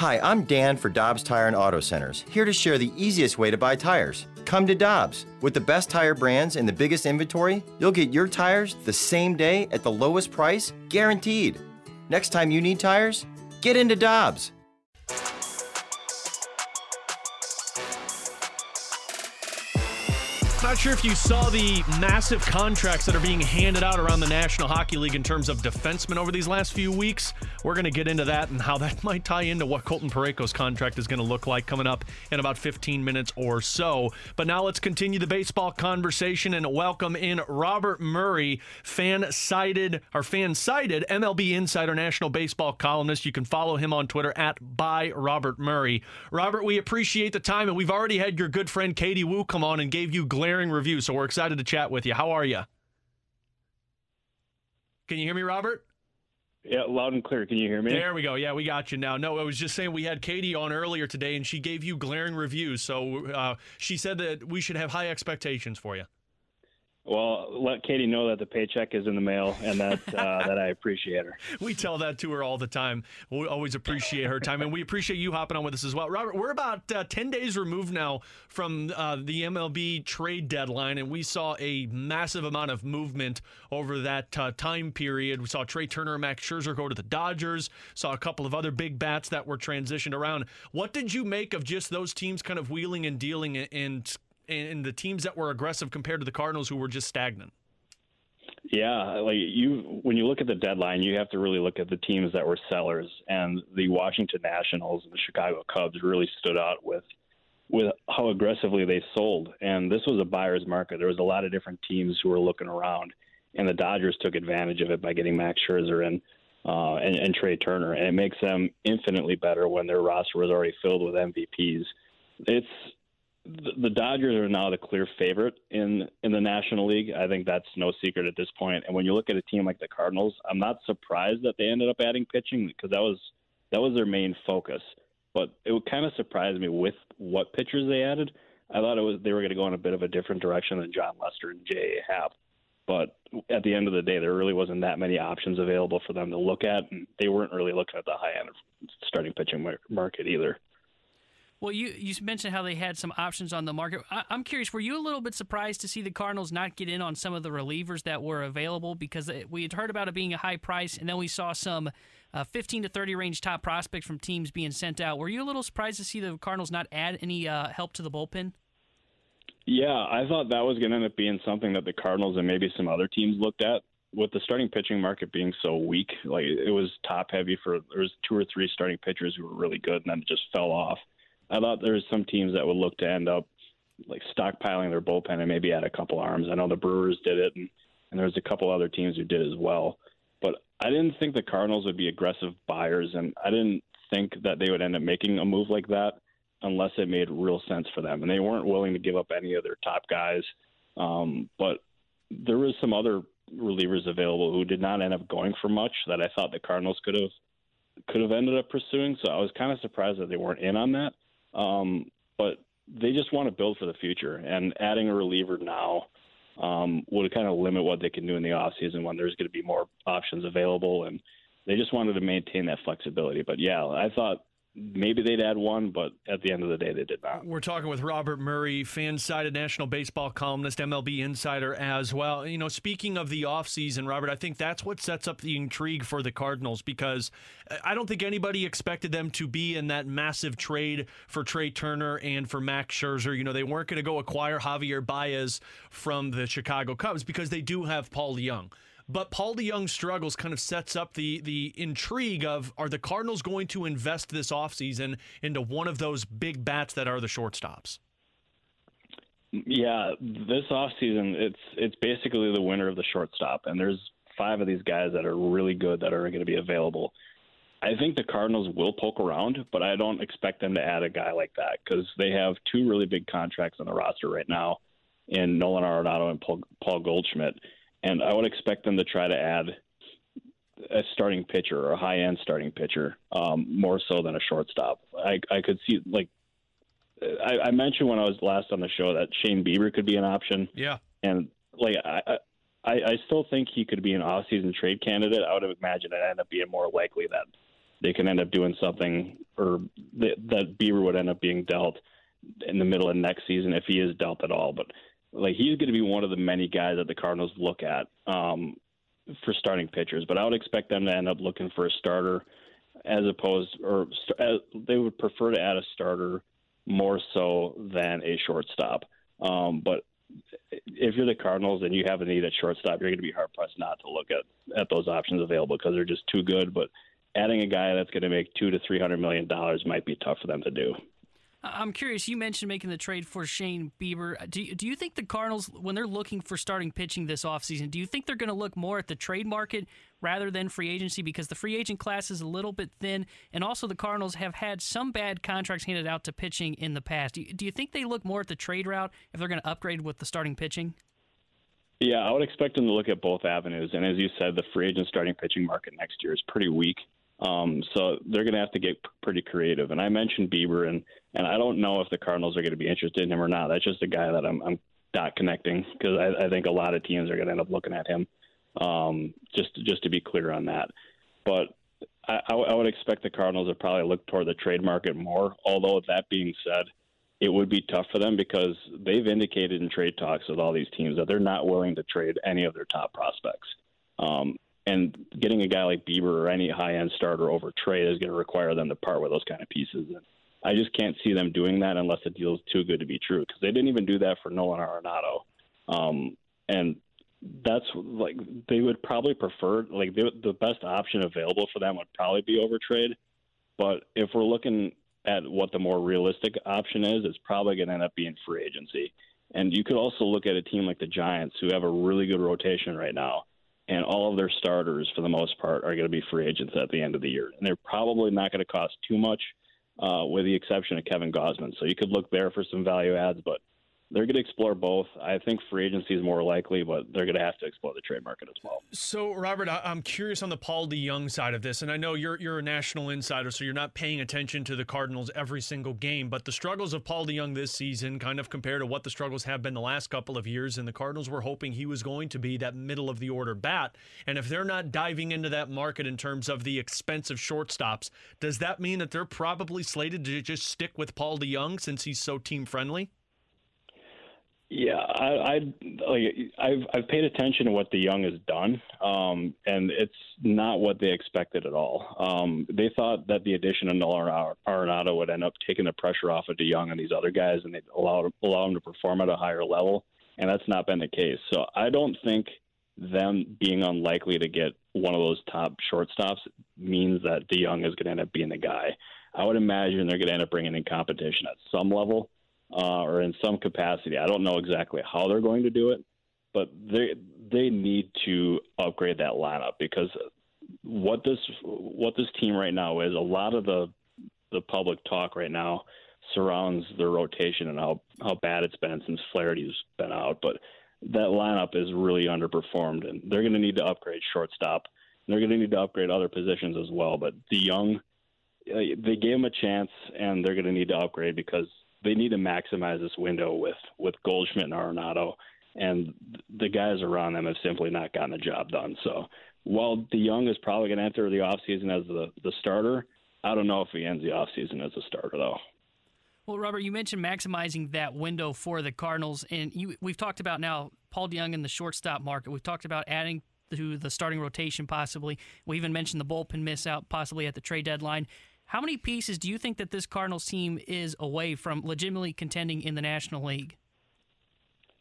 Hi, I'm Dan for Dobbs Tire and Auto Centers, here to share the easiest way to buy tires. Come to Dobbs. With the best tire brands and the biggest inventory, you'll get your tires the same day at the lowest price, guaranteed. Next time you need tires, get into Dobbs. Not sure if you saw the massive contracts that are being handed out around the National Hockey League in terms of defensemen over these last few weeks. We're going to get into that and how that might tie into what Colton Parayko's contract is going to look like coming up in about 15 minutes or so. But now let's continue the baseball conversation and welcome in Robert Murray, FanSided or FanSided MLB Insider National Baseball columnist. You can follow him on Twitter at by Robert Murray. Robert, we appreciate the time, and we've already had your good friend Katie Woo come on and gave you glaring review, so we're excited to chat with you. How are you? Can you hear me, Robert? Yeah, loud and clear. Can you hear me? There we go. Yeah, we got you now. No, I was just saying we had Katie on earlier today, and she gave you glaring reviews. So uh, she said that we should have high expectations for you. Well, let Katie know that the paycheck is in the mail and that uh, that I appreciate her. We tell that to her all the time. We always appreciate her time, and we appreciate you hopping on with us as well. Robert, we're about uh, 10 days removed now from uh, the MLB trade deadline, and we saw a massive amount of movement over that uh, time period. We saw Trea Turner and Max Scherzer go to the Dodgers, saw a couple of other big bats that were transitioned around. What did you make of just those teams kind of wheeling and dealing and and the teams that were aggressive compared to the Cardinals who were just stagnant? Yeah, like you when you look at the deadline, you have to really look at the teams that were sellers and the Washington Nationals and the Chicago Cubs really stood out with with how aggressively they sold. And this was a buyer's market. There was a lot of different teams who were looking around and the Dodgers took advantage of it by getting Max Scherzer uh, and, and Trea Turner, and it makes them infinitely better when their roster was already filled with MVPs. It's the Dodgers are now the clear favorite in in the National League. I think that's no secret at this point. And when you look at a team like the Cardinals, I'm not surprised that they ended up adding pitching because that was that was their main focus. But it kind of surprise me with what pitchers they added. I thought it was they were going to go in a bit of a different direction than Jon Lester and J.A. Happ. But at the end of the day, there really wasn't that many options available for them to look at, and they weren't really looking at the high end starting pitching market either. Well, you you mentioned how they had some options on the market. I, am curious, were you a little bit surprised to see the Cardinals not get in on some of the relievers that were available because we had heard about it being a high price, and then we saw some uh, 15 to 30 range top prospects from teams being sent out. Were you a little surprised to see the Cardinals not add any uh, help to the bullpen? Yeah, I thought that was going to end up being something that the Cardinals and maybe some other teams looked at. With the starting pitching market being so weak, like it was top heavy for there was two or three starting pitchers who were really good, and then it just fell off. I thought there was some teams that would look to end up like stockpiling their bullpen and maybe add a couple arms. I know the Brewers did it, and, and was a couple other teams who did as well. But I didn't think the Cardinals would be aggressive buyers, and I didn't think that they would end up making a move like that unless it made real sense for them. And they weren't willing to give up any of their top guys. Um, but there was some other relievers available who did not end up going for much that I thought the Cardinals could have could have ended up pursuing. So I was kind of surprised that they weren't in on that. Um, but they just want to build for the future, and adding a reliever now um, would kind of limit what they can do in the offseason when there's going to be more options available. And they just wanted to maintain that flexibility. But yeah, I thought maybe they'd add one, but at the end of the day, they did not. We're talking with Robert Murray, FanSided national baseball columnist, MLB insider as well. You know, speaking of the offseason, Robert, I think that's what sets up the intrigue for the Cardinals because I don't think anybody expected them to be in that massive trade for Trea Turner and for Max Scherzer. You know, they weren't going to go acquire Javier Baez from the Chicago Cubs because they do have Paul Young. But Paul DeJong's struggles kind of sets up the the intrigue of are the Cardinals going to invest this offseason into one of those big bats that are the shortstops? Yeah, this offseason it's it's basically the winner of the shortstop, and there's five of these guys that are really good that are going to be available. I think the Cardinals will poke around, but I don't expect them to add a guy like that because they have two really big contracts on the roster right now in Nolan Arenado and Paul Goldschmidt, and I would expect them to try to add a starting pitcher or a high end starting pitcher um, more so than a shortstop. I, I could see like I, I mentioned when I was last on the show that Shane Bieber could be an option. Yeah, and like I. I, I still think he could be an off-season trade candidate. I would imagine it end up being more likely that they can end up doing something, or that, that Bieber would end up being dealt in the middle of next season if he is dealt at all. But like he's going to be one of the many guys that the Cardinals look at um, for starting pitchers. But I would expect them to end up looking for a starter, as opposed, or as, they would prefer to add a starter more so than a shortstop. Um, but if you're the Cardinals and you have a need at shortstop, you're going to be hard pressed not to look at at those options available because they're just too good. But adding a guy that's going to make two to three hundred million dollars might be tough for them to do. I'm curious. You mentioned making the trade for Shane Bieber. Do you, do you think the Cardinals, when they're looking for starting pitching this offseason, do you think they're going to look more at the trade market rather than free agency? Because the free agent class is a little bit thin, and also the Cardinals have had some bad contracts handed out to pitching in the past. Do you, do you think they look more at the trade route if they're going to upgrade with the starting pitching? Yeah, I would expect them to look at both avenues. And as you said, the free agent starting pitching market next year is pretty weak. Um, so they're going to have to get pretty creative. And I mentioned Bieber, and and I don't know if the Cardinals are going to be interested in him or not. That's just a guy that I'm I'm not connecting because I, I think a lot of teams are going to end up looking at him. Um, just just to be clear on that, but I, I would expect the Cardinals to probably look toward the trade market more. Although that being said, it would be tough for them because they've indicated in trade talks with all these teams that they're not willing to trade any of their top prospects. Getting a guy like Bieber or any high end starter over trade is going to require them to part with those kind of pieces. And I just can't see them doing that unless the deal is too good to be true because they didn't even do that for Nolan Arenado. Um, and that's like they would probably prefer like they, the best option available for them would probably be over trade. But if we're looking at what the more realistic option is, it's probably going to end up being free agency. And you could also look at a team like the Giants, who have a really good rotation right now and all of their starters, for the most part, are going to be free agents at the end of the year. And they're probably not going to cost too much, uh, with the exception of Kevin Gausman. So you could look there for some value adds, but they're going to explore both. I think free agency is more likely, but they're going to have to explore the trade market as well. So, Robert, I'm curious on the Paul DeJong side of this, and I know you're you're a national insider, so you're not paying attention to the Cardinals every single game. But the struggles of Paul DeJong this season, kind of compared to what the struggles have been the last couple of years, and the Cardinals were hoping he was going to be that middle of the order bat. And if they're not diving into that market in terms of the expensive shortstops, does that mean that they're probably slated to just stick with Paul DeJong since he's so team friendly? Yeah, I, I like I've I've paid attention to what DeJong has done, um, and it's not what they expected at all. Um, they thought that the addition of Nolan Arenado would end up taking the pressure off of DeJong and these other guys, and they'd allow allow him to perform at a higher level, and that's not been the case. So I don't think them being unlikely to get one of those top shortstops means that DeJong is going to end up being the guy. I would imagine they're going to end up bringing in competition at some level uh, or in some capacity. I don't know exactly how they're going to do it, but they they need to upgrade that lineup because what this what this team right now is a lot of the the public talk right now surrounds the rotation and how how bad it's been since Flaherty's been out, but that lineup is really underperformed, and they're going to need to upgrade shortstop. They're going to need to upgrade other positions as well. But DeJong they gave him a chance, and they're going to need to upgrade because they need to maximize this window with with Goldschmidt and Arenado, and the guys around them have simply not gotten the job done. So while DeJong is probably going to enter the offseason as the the starter, I don't know if he ends the offseason as a starter though. Well, Robert, you mentioned maximizing that window for the Cardinals, and you, we've talked about now Paul DeJong in the shortstop market. We've talked about adding to the starting rotation possibly. We even mentioned the bullpen miss out possibly at the trade deadline. How many pieces do you think that this Cardinals team is away from legitimately contending in the National League?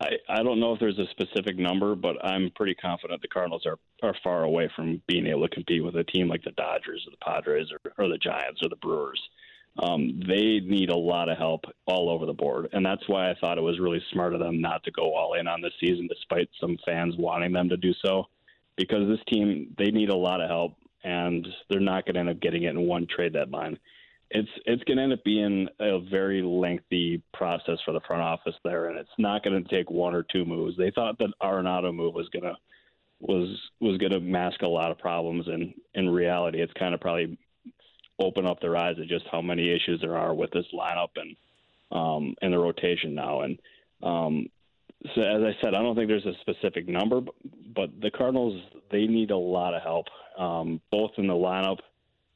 I, I don't know if there's a specific number, but I'm pretty confident the Cardinals are, are far away from being able to compete with a team like the Dodgers or the Padres or, or the Giants or the Brewers. Um, they need a lot of help all over the board, and that's why I thought it was really smart of them not to go all in on this season, despite some fans wanting them to do so, because this team they need a lot of help, and they're not going to end up getting it in one trade deadline it's it's going to end up being a very lengthy process for the front office there, and it's not going to take one or two moves. They thought that Arenado move was going to was was going to mask a lot of problems, and in reality, it's kind of probably open up their eyes to just how many issues there are with this lineup and um, and the rotation now. And um, so, as I said, I don't think there's a specific number, but, the Cardinals they need a lot of help, um, both in the lineup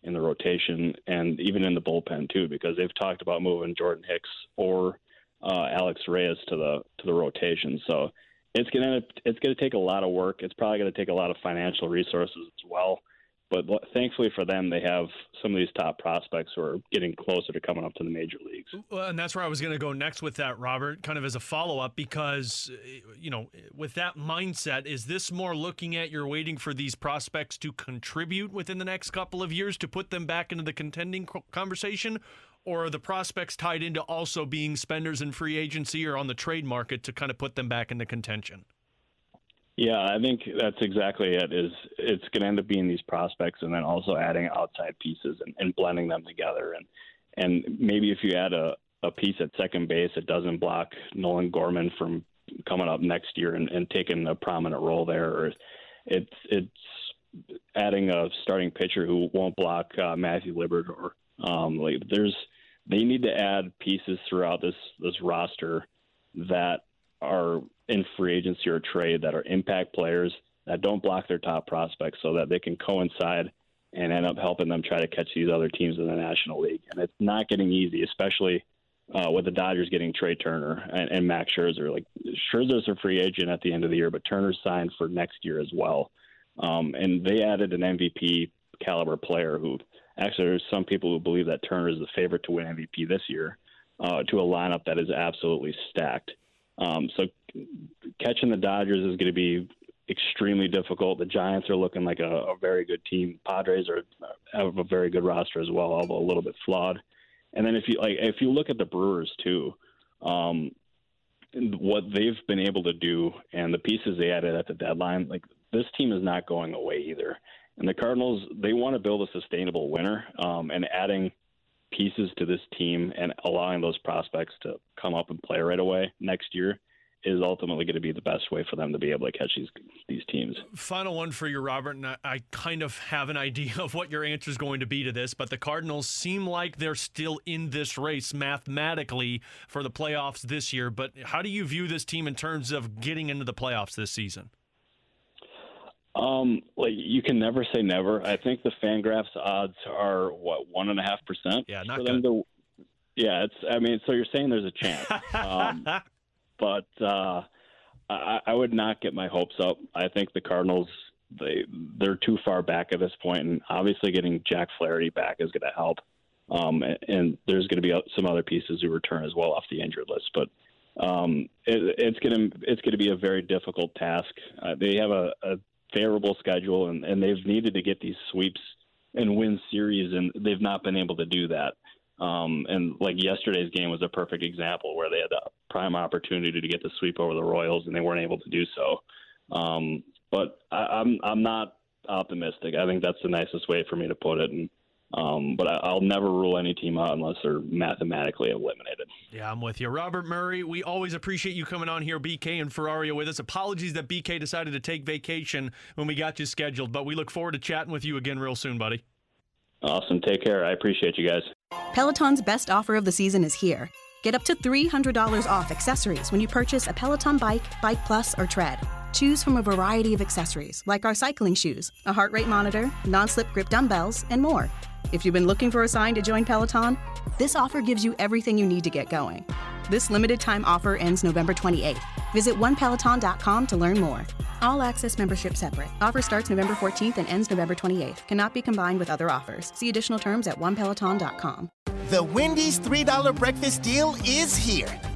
in the rotation and even in the bullpen too, because they've talked about moving Jordan Hicks or uh, Alex Reyes to the to the rotation. So it's gonna it's gonna take a lot of work. It's probably gonna take a lot of financial resources as well. But thankfully for them, they have some of these top prospects who are getting closer to coming up to the major leagues. Well, and that's where I was going to go next with that, Robert, kind of as a follow up, because, uh, you know, with that mindset, is this more looking at you're waiting for these prospects to contribute within the next couple of years to put them back into the contending conversation? Or are the prospects tied into also being spenders in free agency or on the trade market to kind of put them back into contention? Yeah, I think that's exactly it. Is it's going to end up being these prospects, and then also adding outside pieces and, and blending them together, and and maybe if you add a, a piece at second base that doesn't block Nolan Gorman from coming up next year and, and taking a prominent role there, or it's it's adding a starting pitcher who won't block uh, Matthew Libbert, or um, like there's they need to add pieces throughout this this roster that are in free agency or trade that are impact players that don't block their top prospects so that they can coincide and end up helping them try to catch these other teams in the National League. And it's not getting easy, especially uh, with the Dodgers getting Trea Turner and, and Max Scherzer. Like Scherzer's a free agent at the end of the year, but Turner's signed for next year as well. Um, and they added an MVP caliber player who actually there's some people who believe that Turner is the favorite to win MVP this year uh, to a lineup that is absolutely stacked. Um, so catching the Dodgers is going to be extremely difficult. The Giants are looking like a, a very good team. Padres are have a very good roster as well, although a little bit flawed. And then if you like, if you look at the Brewers too, um, what they've been able to do and the pieces they added at the deadline, like this team is not going away either. And the Cardinals, they want to build a sustainable winner, um, and adding pieces to this team and allowing those prospects to come up and play right away next year is ultimately going to be the best way for them to be able to catch these these teams. Final one for you, Robert, and I, I, kind of have an idea of what your answer is going to be to this, but the Cardinals seem like they're still in this race mathematically for the playoffs this year. But how do you view this team in terms of getting into the playoffs this season? Um, like you can never say never. I think the Fangraphs odds are what one and a half percent. Yeah, not good. To, yeah, it's. I mean, so you're saying there's a chance, um, but uh, I, I would not get my hopes up. I think the Cardinals they they're too far back at this point, and obviously getting Jack Flaherty back is going to help. Um, and, and there's going to be some other pieces who return as well off the injured list, but um, it, it's going to it's going to be a very difficult task. Uh, they have a, a favorable schedule, and, and they've needed to get these sweeps and win series, and they've not been able to do that. Um, and like yesterday's game was a perfect example where they had a prime opportunity to get the sweep over the Royals, and they weren't able to do so. Um, but I, I'm I'm not optimistic. I think that's the nicest way for me to put it, and um, but I, will never rule any team out unless they're mathematically eliminated. Yeah, I'm with you. Robert Murray, we always appreciate you coming on here, BK and Ferrario, with us. Apologies that BK decided to take vacation when we got you scheduled, but we look forward to chatting with you again real soon, buddy. Awesome. Take care. I appreciate you guys. Peloton's best offer of the season is here. Get up to $300 off accessories when you purchase a Peloton bike, Bike Plus, or Tread. Choose from a variety of accessories like our cycling shoes, a heart rate monitor, non slip grip dumbbells, and more. If you've been looking for a sign to join Peloton, this offer gives you everything you need to get going. This limited time offer ends November 28th. Visit onepeloton.com to learn more. All access membership separate. Offer starts November 14th and ends November 28th. Cannot be combined with other offers. See additional terms at onepeloton.com. The Wendy's $3 breakfast deal is here